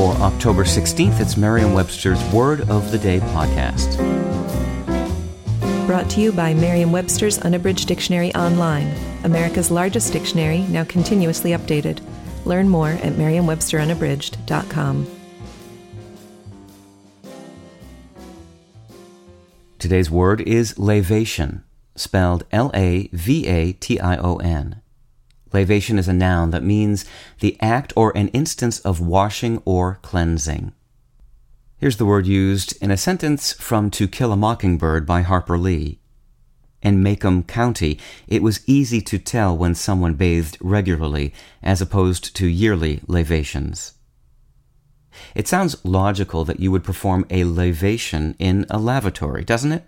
For October 16th, it's Merriam Webster's Word of the Day podcast. Brought to you by Merriam Webster's Unabridged Dictionary Online, America's largest dictionary, now continuously updated. Learn more at merriam-websterunabridged.com. Today's word is lavation, spelled L A V A T I O N. Lavation is a noun that means the act or an instance of washing or cleansing. Here's the word used in a sentence from To Kill a Mockingbird by Harper Lee. In Maycomb County, it was easy to tell when someone bathed regularly as opposed to yearly lavations. It sounds logical that you would perform a lavation in a lavatory, doesn't it?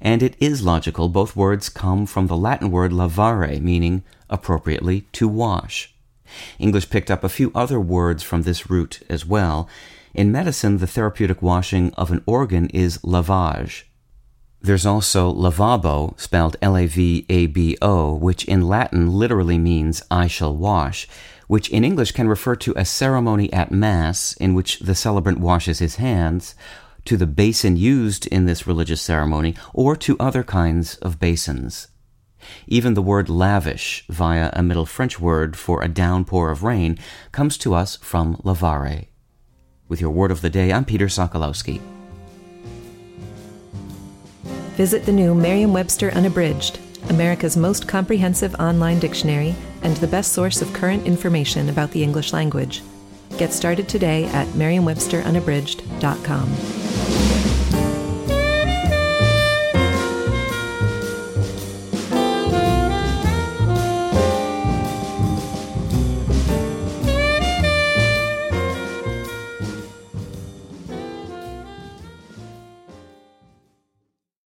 And it is logical, both words come from the Latin word lavare, meaning appropriately to wash. English picked up a few other words from this root as well. In medicine, the therapeutic washing of an organ is lavage. There's also lavabo, spelled L A V A B O, which in Latin literally means I shall wash, which in English can refer to a ceremony at Mass in which the celebrant washes his hands, to the basin used in this religious ceremony, or to other kinds of basins. Even the word lavish, via a Middle French word for a downpour of rain, comes to us from lavare. With your word of the day, I'm Peter Sokolowski. Visit the new Merriam Webster Unabridged, America's most comprehensive online dictionary and the best source of current information about the English language. Get started today at merriam-websterunabridged.com.